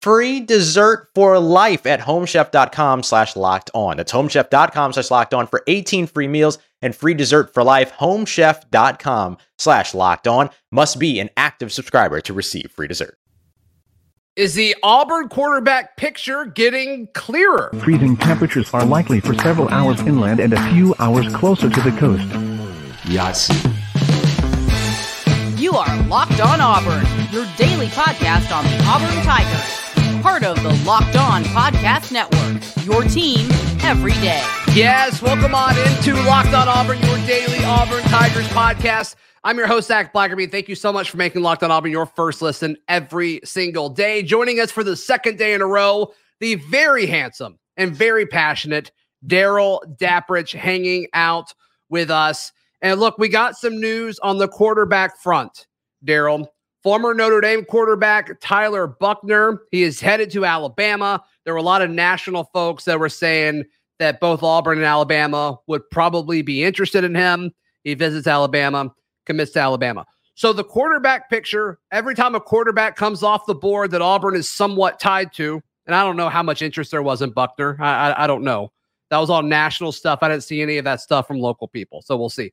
free dessert for life at homechef.com slash locked on. That's homechef.com slash locked on for 18 free meals and free dessert for life. Homechef.com slash locked on must be an active subscriber to receive free dessert. Is the Auburn quarterback picture getting clearer? Freezing temperatures are likely for several hours inland and a few hours closer to the coast. Yes. You are Locked On Auburn, your daily podcast on the Auburn Tigers part of the Locked On Podcast Network. Your team every day. Yes, welcome on into Locked On Auburn, your daily Auburn Tigers podcast. I'm your host, Zac Blackerby. Thank you so much for making Locked On Auburn your first listen every single day. Joining us for the second day in a row, the very handsome and very passionate Darrell Dapprich hanging out with us. And look, we got some news on the quarterback front, Darrell. Former Notre Dame quarterback Tyler Buchner, he is headed to Alabama. There were a lot of national folks that were saying that both Auburn and Alabama would probably be interested in him. He visits Alabama, commits to Alabama. So the quarterback picture, every time a quarterback comes off the board that Auburn is somewhat tied to, and I don't know how much interest there was in Buchner. I, I, I don't know. That was all national stuff. I didn't see any of that stuff from local people. So we'll see.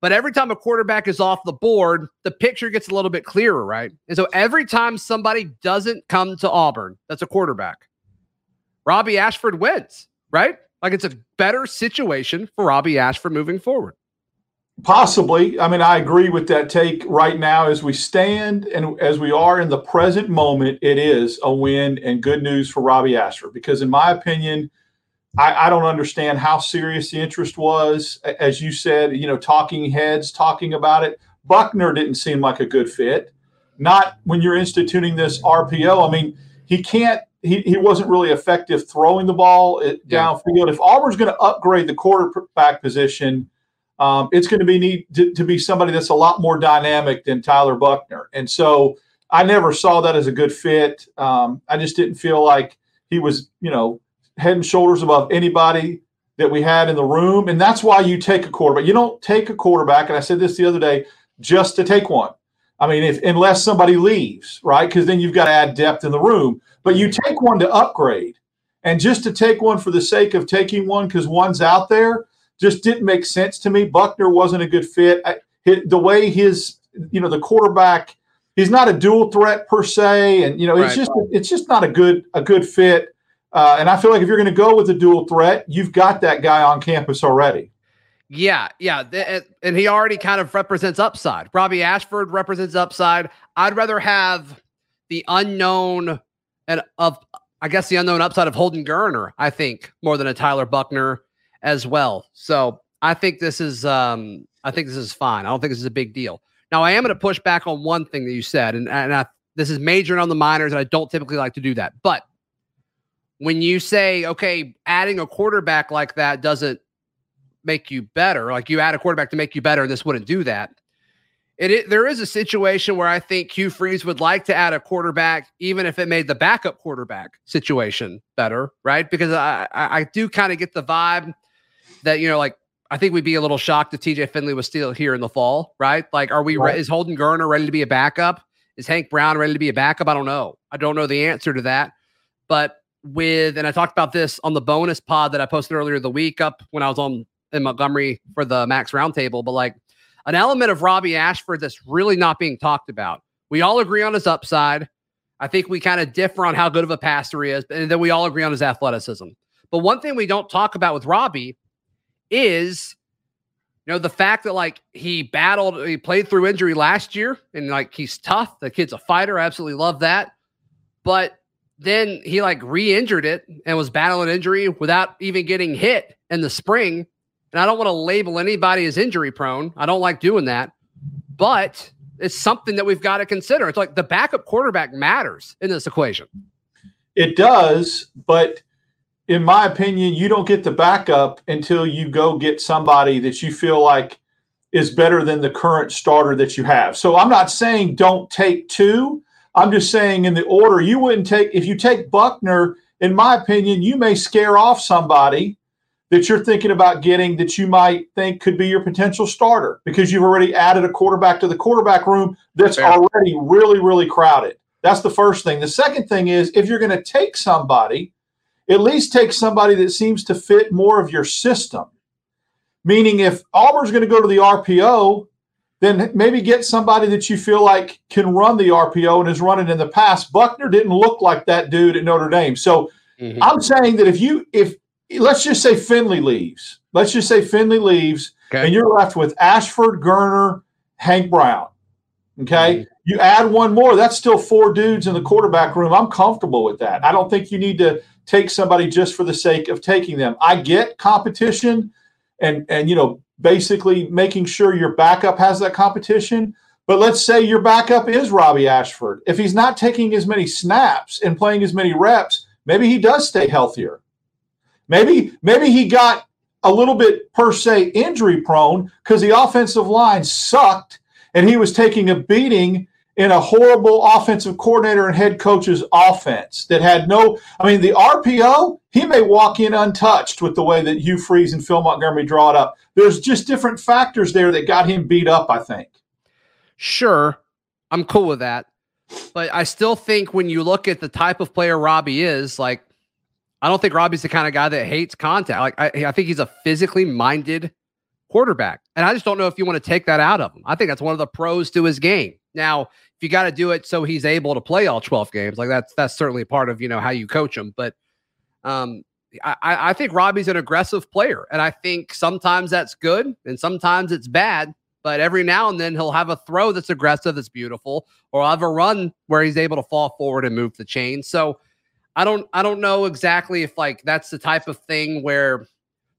But every time a quarterback is off the board, the picture gets a little bit clearer, right? And so every time somebody doesn't come to Auburn, that's a quarterback, Robby Ashford wins, right? Like it's a better situation for Robby Ashford moving forward. Possibly. I mean, I agree with that take right now as we stand and as we are in the present moment, it is a win and good news for Robby Ashford because, in my opinion, I, I, don't understand how serious the interest was. As you said, you know, talking heads talking about it. Buchner didn't seem like a good fit. Not when you're instituting this RPO. I mean, he can't. He, he wasn't really effective throwing the ball downfield. If Auburn's going to upgrade the quarterback position, um, it's going to be need to, to be somebody that's a lot more dynamic than Tyler Buchner. And so I never saw that as a good fit. Um, I just didn't feel like he was, you know, head and shoulders above anybody that we had in the room. And that's why you take a quarterback. You don't take a quarterback, and I said this the other day, just to take one. I mean, if unless somebody leaves, right? Because then you've got to add depth in the room. But you take one to upgrade. And just to take one for the sake of taking one because one's out there just didn't make sense to me. Buchner wasn't a good fit. I, the way his, you know, the quarterback, he's not a dual threat per se, and you know, right. it's just it's just not a good a good fit. Uh, and I feel like if you're going to go with a dual threat, you've got that guy on campus already. Yeah, yeah, and he already kind of represents upside. Robby Ashford represents upside. I'd rather have the unknown and of I guess the unknown upside of Holden Geriner, I think, more than a Tyler Buchner as well. So I think this is um I think this is fine. I don't think this is a big deal. Now I am going to push back on one thing that you said, and, and I, this is majoring on the minors, and I don't typically like to do that. But when you say, okay, adding a quarterback like that doesn't make you better, like you add a quarterback to make you better, and this wouldn't do that. It, it, there is a situation where I think Hugh Freeze would like to add a quarterback, even if it made the backup quarterback situation better, right? Because I I, I do kind of get the vibe that you know, like I think we'd be a little shocked if TJ Finley was still here in the fall, right? Like, are we? Right. Re- is Holden Geriner ready to be a backup? Is Hank Brown ready to be a backup? I don't know. I don't know the answer to that. But with, and I talked about this on the bonus pod that I posted earlier the week up when I was on in Montgomery for the Max Roundtable. But like an element of Robby Ashford that's really not being talked about. We all agree on his upside. I think we kind of differ on how good of a passer he is, and then we all agree on his athleticism. But one thing we don't talk about with Robby is you know the fact that like he battled he played through injury last year and like he's tough the kid's a fighter I absolutely love that but then he like re-injured it and was battling injury without even getting hit in the spring and i don't want to label anybody as injury prone i don't like doing that but it's something that we've got to consider it's like the backup quarterback matters in this equation it does but in my opinion, you don't get the backup until you go get somebody that you feel like is better than the current starter that you have. So I'm not saying don't take two. I'm just saying in the order you wouldn't take if you take Buchner, in my opinion, you may scare off somebody that you're thinking about getting that you might think could be your potential starter because you've already added a quarterback to the quarterback room that's Fair. already really, really crowded. That's the first thing. The second thing is if you're going to take somebody at least take somebody that seems to fit more of your system. Meaning, if Auburn's going to go to the RPO, then maybe get somebody that you feel like can run the RPO and is running in the past. Buchner didn't look like that dude at Notre Dame. So mm-hmm. I'm saying that if you, if let's just say Finley leaves, let's just say Finley leaves, okay. and you're left with Ashford, Gurner, Hank Brown. Okay. Mm-hmm. You add one more, that's still four dudes in the quarterback room. I'm comfortable with that. I don't think you need to take somebody just for the sake of taking them. I get competition and and you know basically making sure your backup has that competition. But let's say your backup is Robby Ashford. If he's not taking as many snaps and playing as many reps, maybe he does stay healthier. Maybe maybe he got a little bit per se injury prone because the offensive line sucked and he was taking a beating in a horrible offensive coordinator and head coach's offense that had no, I mean, the RPO, he may walk in untouched with the way that Hugh Freeze and Phil Montgomery draw it up. There's just different factors there that got him beat up, I think. Sure. I'm cool with that. But I still think when you look at the type of player Robby is, like, I don't think Robby's the kind of guy that hates contact. Like, I, I think he's a physically minded quarterback. And I just don't know if you want to take that out of him. I think that's one of the pros to his game. Now, if you got to do it so he's able to play all 12 games, like that's that's certainly part of you know how you coach him. But um, I, I think Robby's an aggressive player, and I think sometimes that's good and sometimes it's bad. But every now and then he'll have a throw that's aggressive, that's beautiful, or I'll have a run where he's able to fall forward and move the chain. So I don't I don't know exactly if like that's the type of thing where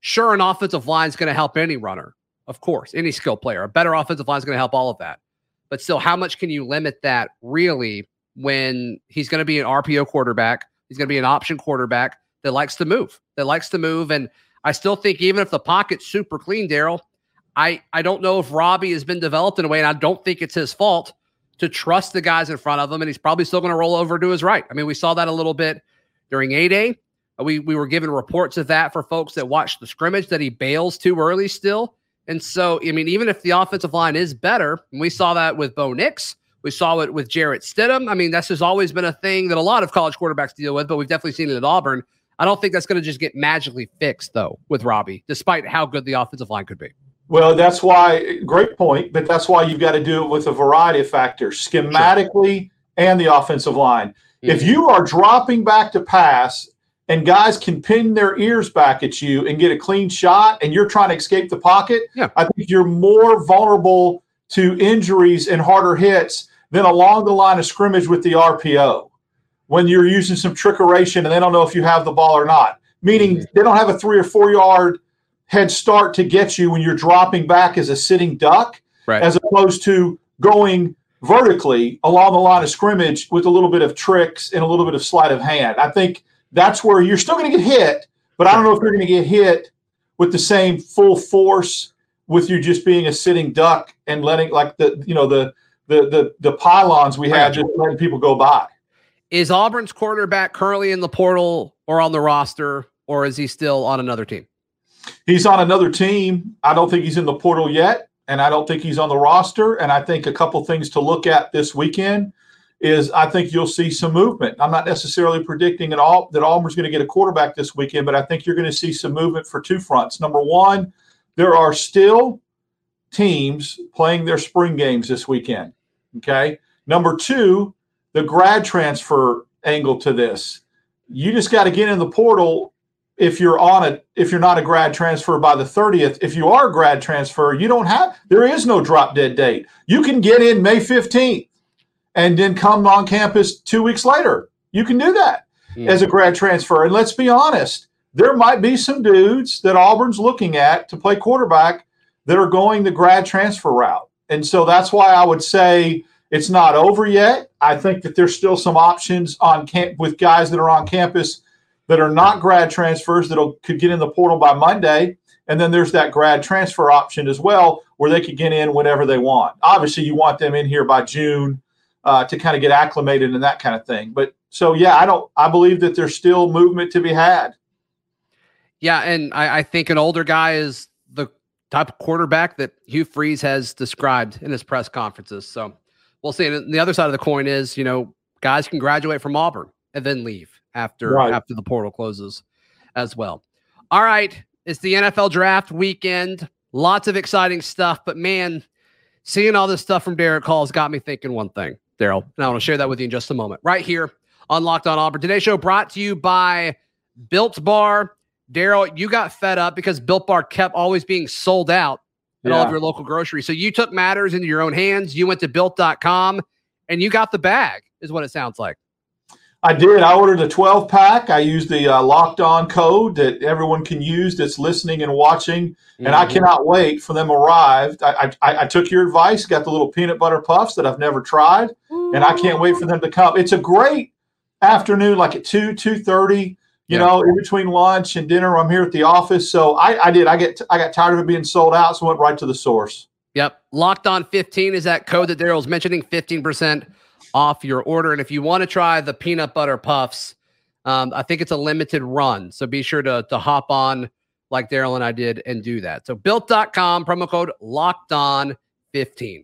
sure an offensive line is going to help any runner, of course, any skill player. A better offensive line is going to help all of that. But still, how much can you limit that really when he's going to be an RPO quarterback? He's going to be an option quarterback that likes to move, that likes to move. And I still think even if the pocket's super clean, Darrell, I, I don't know if Robby has been developed in a way, and I don't think it's his fault to trust the guys in front of him. And he's probably still going to roll over to his right. I mean, we saw that a little bit during A Day. We, we were given reports of that for folks that watched the scrimmage that he bails too early still. And so, I mean, even if the offensive line is better, and we saw that with Bo Nix, we saw it with Jarrett Stidham. I mean, this has always been a thing that a lot of college quarterbacks deal with, but we've definitely seen it at Auburn. I don't think that's going to just get magically fixed, though, with Robby, despite how good the offensive line could be. Well, that's why, great point, but that's why you've got to do it with a variety of factors, schematically sure. and the offensive line. Mm-hmm. If you are dropping back to pass and guys can pin their ears back at you and get a clean shot and you're trying to escape the pocket, yeah. I think you're more vulnerable to injuries and harder hits than along the line of scrimmage with the RPO when you're using some trickeration and they don't know if you have the ball or not. Meaning mm-hmm. they don't have a three or four yard head start to get you when you're dropping back as a sitting duck, right. as opposed to going vertically along the line of scrimmage with a little bit of tricks and a little bit of sleight of hand. I think that's where you're still going to get hit, but I don't know if you're going to get hit with the same full force with you just being a sitting duck and letting like the you know the the the, the pylons we have just letting people go by. Is Auburn's quarterback currently in the portal or on the roster, or is he still on another team? he's on another team. I don't think he's in the portal yet, and I don't think he's on the roster. And I think a couple things to look at this weekend is I think you'll see some movement. I'm not necessarily predicting at all that Auburn's going to get a quarterback this weekend, but I think you're going to see some movement for two fronts. Number one, there are still teams playing their spring games this weekend. Okay. Number two, the grad transfer angle to this. You just got to get in the portal if you're on it if you're not a grad transfer by the 30th if you are a grad transfer you don't have there is no drop dead date you can get in may 15th and then come on campus two weeks later you can do that mm. as a grad transfer and let's be honest there might be some dudes that auburn's looking at to play quarterback that are going the grad transfer route and so that's why i would say it's not over yet i think that there's still some options on camp with guys that are on campus that are not grad transfers that could get in the portal by Monday. And then there's that grad transfer option as well, where they could get in whenever they want. Obviously, you want them in here by June uh, to kind of get acclimated and that kind of thing. But so, yeah, I don't, I believe that there's still movement to be had. Yeah. And I, I think an older guy is the type of quarterback that Hugh Freeze has described in his press conferences. So we'll see. And the other side of the coin is, you know, guys can graduate from Auburn and then leave after right. after the portal closes as well. All right, it's the NFL draft weekend. Lots of exciting stuff, but man, seeing all this stuff from Derick Hall has got me thinking one thing, Darrell, and I want to share that with you in just a moment. Right here on Locked On Auburn. Today's show brought to you by Built Bar. Darrell, you got fed up because Built Bar kept always being sold out at yeah. all of your local groceries. So you took matters into your own hands. You went to built.com and you got the bag, is what it sounds like. I did. I ordered a 12 pack. I used the uh, locked on code that everyone can use that's listening and watching. And mm-hmm. I cannot wait for them arrived. I, I, I, took your advice, got the little peanut butter puffs that I've never tried. And I can't wait for them to come. It's a great afternoon, like at 2, 2.30, you yeah. know, in between lunch and dinner. I'm here at the office. So I, I did. I get I got tired of it being sold out, so I went right to the source. Yep. Locked on 15 is that code that Darrell's mentioning, 15% off your order. And if you want to try the peanut butter puffs, um, I think it's a limited run. So be sure to, to hop on like Darrell and I did and do that. So built.com, promo code locked on 15.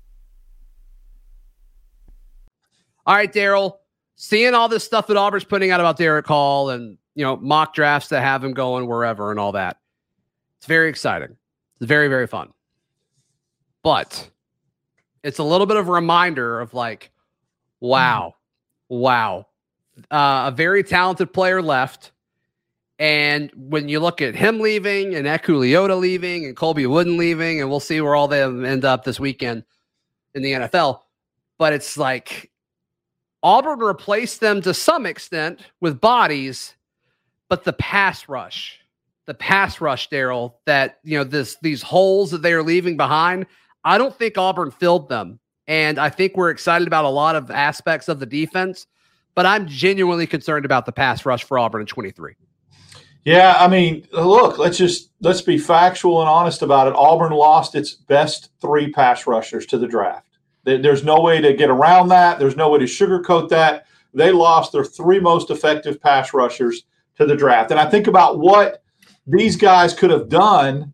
All right, Darrell. Seeing all this stuff that Auburn's putting out about Derick Hall and you know mock drafts that have him going wherever and all that, it's very exciting. It's very very fun. But it's a little bit of a reminder of like, wow, wow, uh, a very talented player left. And when you look at him leaving and Eku Leota leaving and Colby Wooden leaving, and we'll see where all they end up this weekend in the NFL. But it's like Auburn replaced them to some extent with bodies, but the pass rush, the pass rush, Darrell, that you know, this these holes that they are leaving behind, I don't think Auburn filled them. And I think we're excited about a lot of aspects of the defense, but I'm genuinely concerned about the pass rush for Auburn in 23. Yeah, I mean, look, let's just let's be factual and honest about it. Auburn lost its best three pass rushers to the draft. There's no way to get around that. There's no way to sugarcoat that. They lost their three most effective pass rushers to the draft. And I think about what these guys could have done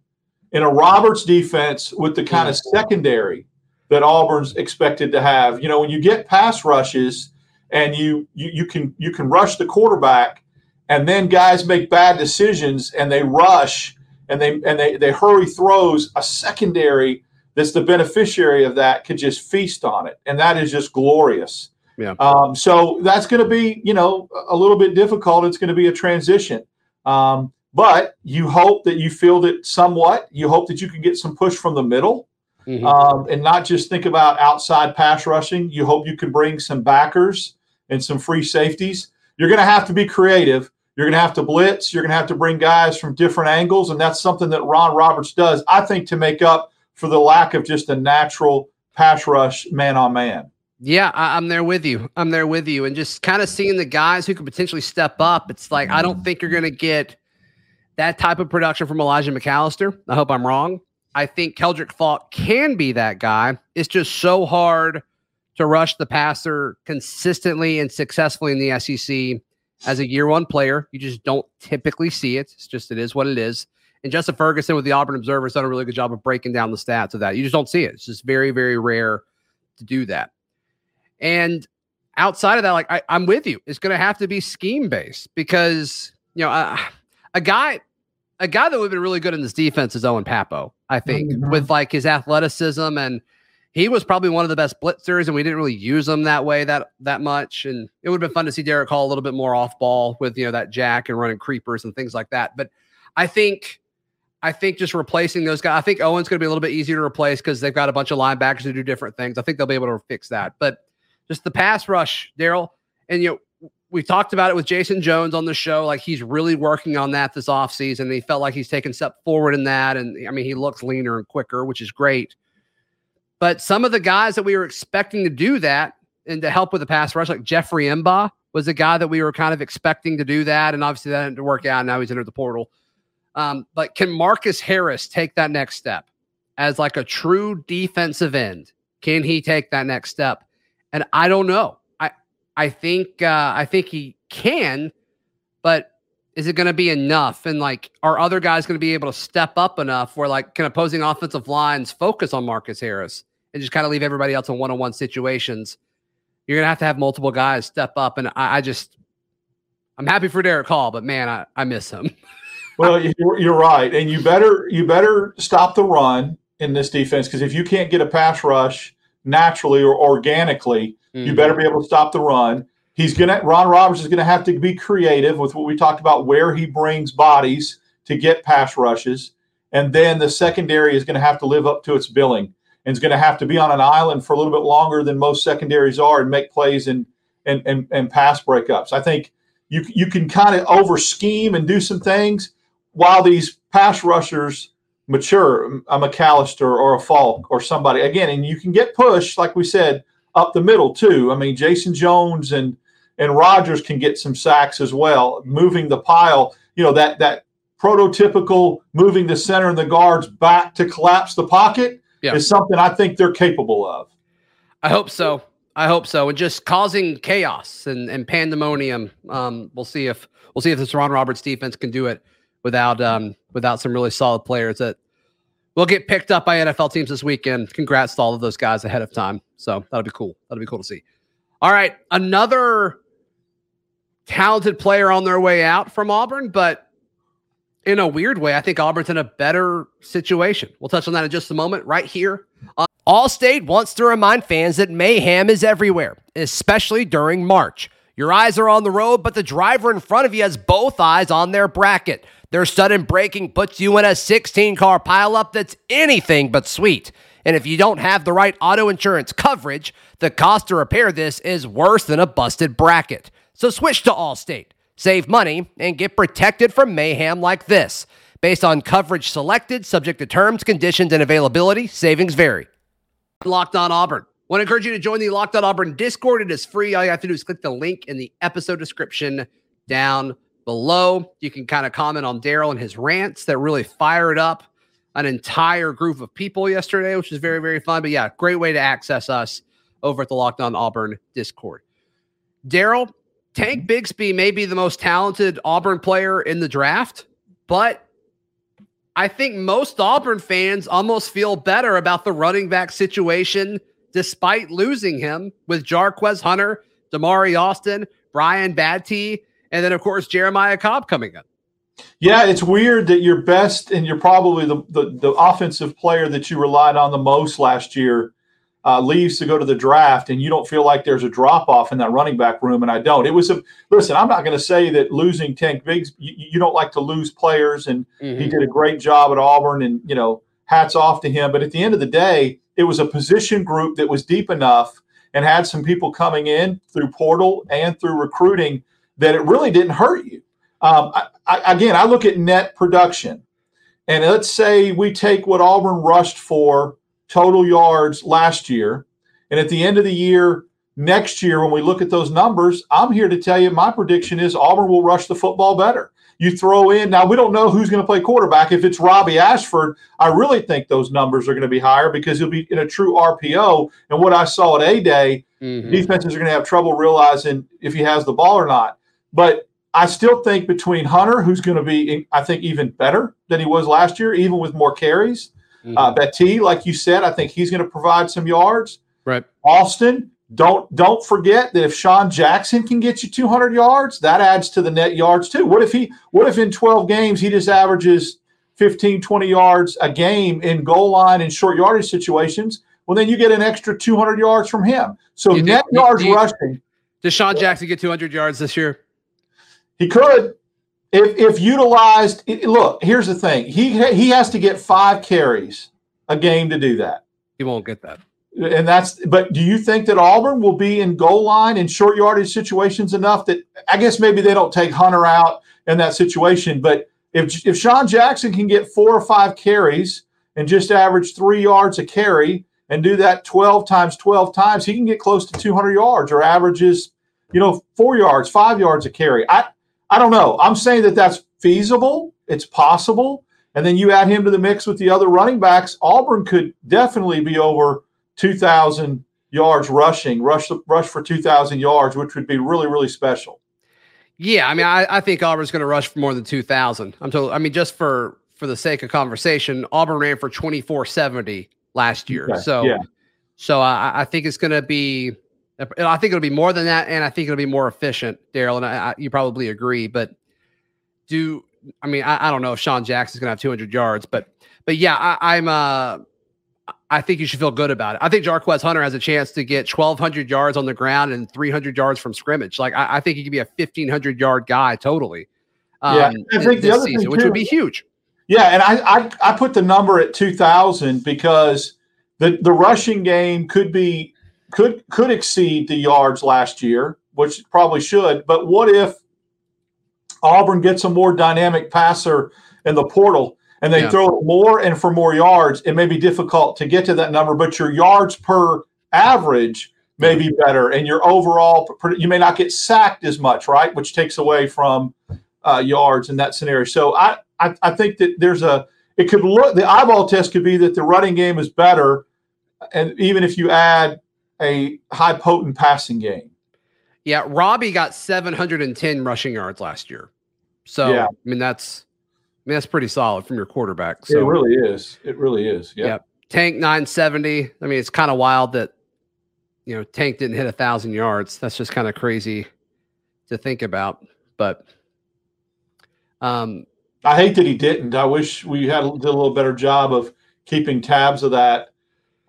in a Roberts defense with the kind of secondary that Auburn's expected to have. You know, when you get pass rushes and you you, you can you can rush the quarterback and then guys make bad decisions and they rush and they and they, they hurry throws, a secondary that's the beneficiary of that could just feast on it. And that is just glorious. Yeah. Um, so that's going to be, you know, a little bit difficult. It's going to be a transition. Um, but you hope that you field it somewhat. You hope that you can get some push from the middle mm-hmm. um, and not just think about outside pass rushing. You hope you can bring some backers and some free safeties. You're going to have to be creative. You're going to have to blitz. You're going to have to bring guys from different angles. And that's something that Ron Roberts does, I think, to make up for the lack of just a natural pass rush man on man. Yeah, I, am there with you. I'm there with you. And just kind of seeing the guys who could potentially step up, it's like, I don't think you're going to get that type of production from Elijah McAllister. I hope I'm wrong. I think Keldrick Faulk can be that guy. It's just so hard to rush the passer consistently and successfully in the SEC as a year one player. You just don't typically see it. It's just, it is what it is. And Justin Ferguson with the Auburn Observer has done a really good job of breaking down the stats of that. You just don't see it. It's just very, very rare to do that. And outside of that, like I, am with you, it's going to have to be scheme based because you know uh, a guy, a guy that would have been really good in this defense is Owen Pappoe. I think mm-hmm. with like his athleticism and he was probably one of the best blitzers, and we didn't really use him that way that that much. And it would have been fun to see Derick Hall a little bit more off ball with you know that jack and running creepers and things like that. But I think I think just replacing those guys. I think Owen's going to be a little bit easier to replace because they've got a bunch of linebackers who do different things. I think they'll be able to fix that. But just the pass rush, Darrell, and you know we talked about it with Jason Jones on the show. Like he's really working on that this offseason. He felt like he's taken step forward in that. And I mean, he looks leaner and quicker, which is great. But some of the guys that we were expecting to do that and to help with the pass rush, like Jeffrey M'ba was a guy that we were kind of expecting to do that. And obviously that didn't work out. Now he's entered the portal. Um, but can Marcus Harris take that next step as like a true defensive end? Can he take that next step? And I don't know. I I think uh, I think he can, but is it going to be enough? And like, are other guys going to be able to step up enough where like can opposing offensive lines focus on Marcus Harris? and just kind of leave everybody else in one on one situations, you're gonna have to have multiple guys step up. And I, I just, I'm happy for Derick Hall, but man, I, I miss him. well, you're, you're right, and you better you better stop the run in this defense because if you can't get a pass rush naturally or organically, mm-hmm. you better be able to stop the run. He's gonna Ron Roberts is gonna have to be creative with what we talked about, where he brings bodies to get pass rushes, and then the secondary is going to have to live up to its billing and is going to have to be on an island for a little bit longer than most secondaries are and make plays and and and, and pass breakups. I think you you can kind of over scheme and do some things while these pass rushers mature, a McAllister or a Faulk or somebody again, and you can get pushed like we said up the middle too. I mean, Jason Jones and and Rogers can get some sacks as well, moving the pile. You know that that prototypical moving the center and the guards back to collapse the pocket yeah. is something I think they're capable of. I hope so. I hope so. And just causing chaos and, and pandemonium. Um, we'll see if we'll see if this Ron Roberts defense can do it without um, without some really solid players that will get picked up by NFL teams this weekend. Congrats to all of those guys ahead of time. So that'll be cool. That'll be cool to see. All right, another talented player on their way out from Auburn, but in a weird way, I think Auburn's in a better situation. We'll touch on that in just a moment, right here. Allstate wants to remind fans that mayhem is everywhere, especially during March. Your eyes are on the road, but the driver in front of you has both eyes on their bracket. Their sudden braking puts you in a 16 car pileup that's anything but sweet. And if you don't have the right auto insurance coverage, the cost to repair this is worse than a busted bracket. So switch to Allstate save money, and get protected from mayhem like this. Based on coverage selected, subject to terms, conditions, and availability, savings vary. Locked on Auburn. Want to encourage you to join the Locked on Auburn Discord. It is free. All you have to do is click the link in the episode description down below. You can kind of comment on Darrell and his rants that really fired up an entire group of people yesterday, which is very, very fun. But yeah, great way to access us over at the Locked on Auburn Discord. Darrell, Tank Bigsby may be the most talented Auburn player in the draft, but I think most Auburn fans almost feel better about the running back situation despite losing him with Jarquez Hunter, Damari Alston, Brian Battie, and then, of course, Jeremiah Cobb coming in. Yeah, it's weird that your best and you're probably the, the, the offensive player that you relied on the most last year uh, leaves to go to the draft, and you don't feel like there's a drop off in that running back room, and I don't. It was a listen. I'm not going to say that losing Tank Biggs. You, you, don't like to lose players, and mm-hmm. he did a great job at Auburn, and you know, hats off to him. But at the end of the day, it was a position group that was deep enough and had some people coming in through portal and through recruiting that it really didn't hurt you. Um, I, I, again, I look at net production, and let's say we take what Auburn rushed for total yards last year, and at the end of the year next year, when we look at those numbers, I'm here to tell you my prediction is Auburn will rush the football better. You throw in now we don't know who's going to play quarterback. If it's Robby Ashford, I really think those numbers are going to be higher because he'll be in a true RPO. And what I saw at A Day, Mhm. defenses are going to have trouble realizing if he has the ball or not. But I still think between Hunter, who's going to be, I think, even better than he was last year, even with more carries. Uh, Battie, like you said, I think he's going to provide some yards. Right. Alston, don't don't forget that if Sean Jackson can get you 200 yards, that adds to the net yards too. What if he? What if in 12 games he just averages 15, 20 yards a game in goal line and short yardage situations? Well, then you get an extra 200 yards from him. So You net yards do you- rushing, Does Sean Jackson get 200 yards this year? He could. If if utilized, look. Here's the thing: he he has to get five carries a game to do that. He won't get that. and that's but do you think that Auburn will be in goal line in short yardage situations enough that I guess maybe they don't take Hunter out in that situation, but if if Sean Jackson can get four or five carries and just average three yards a carry and do that 12 times 12 times, he can get close to 200 yards or averages, you know, four yards, five yards a carry. I, I don't know. I'm saying that that's feasible. It's possible. And then you add him to the mix with the other running backs. Auburn could definitely be over 2,000 yards rushing, rush rush for 2,000 yards, which would be really, really special. Yeah, I mean, I, I think Auburn's going to rush for more than 2,000. I'm told. I mean, just for for the sake of conversation, Auburn ran for 2470 last year. Okay, So, yeah. so I, I think it's going to be. I think it'll be more than that, and I think it'll be more efficient, Darrell. And I, I, you probably agree. But do I mean I, I don't know if Sean Jackson's going to have 200 yards, but but yeah, I, I'm. uh I think you should feel good about it. I think Jarquez Hunter has a chance to get 1,200 yards on the ground and 300 yards from scrimmage. Like I, I think he could be a 1,500 yard guy totally. Yeah, I thi- think the other thing, season, which would be huge. Yeah, and I, I I put the number at two thousand because the the rushing game could be could could exceed the yards last year, which probably should. But what if Auburn gets a more dynamic passer in the portal and they Yeah. throw it more and for more yards? It may be difficult to get to that number, but your yards per average may be better, and your overall you may not get sacked as much, right? Which takes away from uh, yards in that scenario. So I, I I think that there's a it could look the eyeball test could be that the running game is better, and even if you add a high potent passing game. Yeah, Robby got 710 rushing yards last year. So Yeah. I mean that's I mean that's pretty solid from your quarterback. So it really is. It really is. Yeah. Yeah. Tank 970. I mean, it's kind of wild that you know Tank didn't hit a thousand yards. That's just kind of crazy to think about. But um, I hate that he didn't. I wish we had did a little better job of keeping tabs of that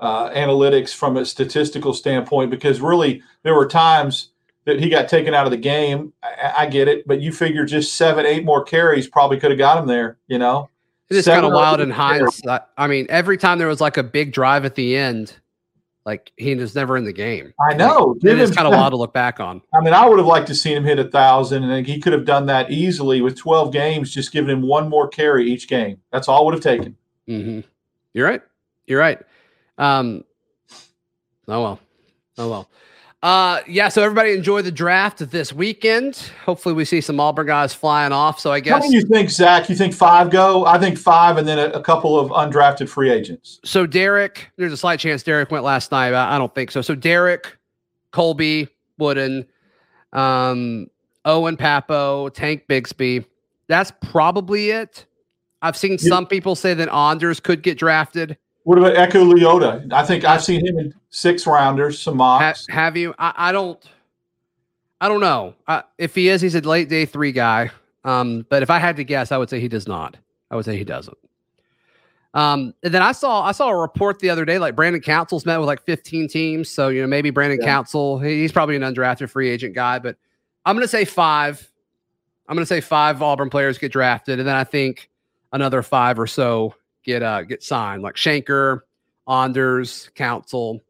uh, analytics from a statistical standpoint because really there were times that he got taken out of the game. I, I get it, but you figure just seven, eight more carries probably could have got him there. You know, it is Seven kind of wild in hindsight. I mean, every time there was like a big drive at the end, like he was never in the game. I know. It Give is kind of wild to look back on. I mean, I would have liked to seen him hit a thousand, and he could have done that easily with twelve games, just giving him one more carry each game. That's all it would have taken. hmm You're right. You're right. Um, oh well. Oh well. Uh, yeah. So everybody enjoy the draft this weekend. Hopefully, we see some Auburn guys flying off. So I guess. How many you think, Zac? You think five go? I think five, and then a, a couple of undrafted free agents. so. Derick, there's a slight chance Derick went last night. But I don't think so. So Derick, Colby, Wooden, um, Owen Pappoe, Tank Bigsby. That's probably it. I've seen some people say that Anders could get drafted. What about Eku Leota? I think I've seen him in six rounders, some Ha- mocks. have you? I, I don't. I don't know. Uh, if he is, he's a late day three guy. Um, but if I had to guess, I would say he does not. I would say he doesn't. Um, and then I saw I saw a report the other day, like Brandon Council's met with like 15 teams. So you know maybe Brandon Yeah. Council, he's probably an undrafted free agent guy. But I'm gonna say five. I'm gonna say five Auburn players get drafted, and then I think another five or so get uh get signed, like Shenker, Anders, Council.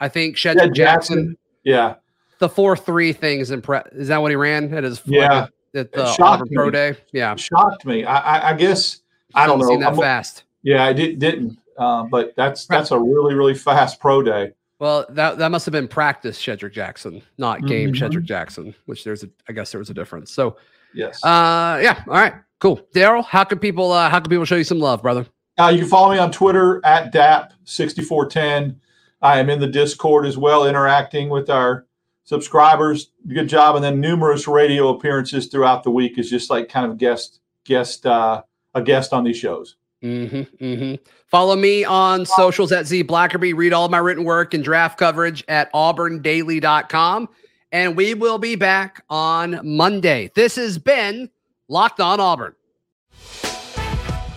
I think Shedrick Yeah, Jackson. Jackson. Yeah, The four three thing is impre- Is that what he ran at his? Yeah. at the shocked Auburn. Pro Day. Yeah, shocked me. I, I, I guess I don't know. That I'm- fast. Yeah, I did, didn't. Uh, but that's that's a really really fast pro day. Well, that that must have been practice, Shedrick Jackson, not game Mhm. Shedrick Jackson. Which there's a, I guess there was a difference. So, Yes. uh, yeah, all right, cool. Darrell, how can people, uh, how can people show you some love, brother? Uh, you can follow me on Twitter at DAP6410. I am in the Discord as well, interacting with our subscribers. Good job. And then numerous radio appearances throughout the week is just like kind of guest, guest, uh, a guest on these shows. Mm-hmm, mm-hmm. Follow me on socials at Z Blackerby. Read all my written work and draft coverage at auburndaily.com. And we will be back on Monday. This has been Locked on Auburn.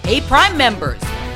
Hey, Prime members,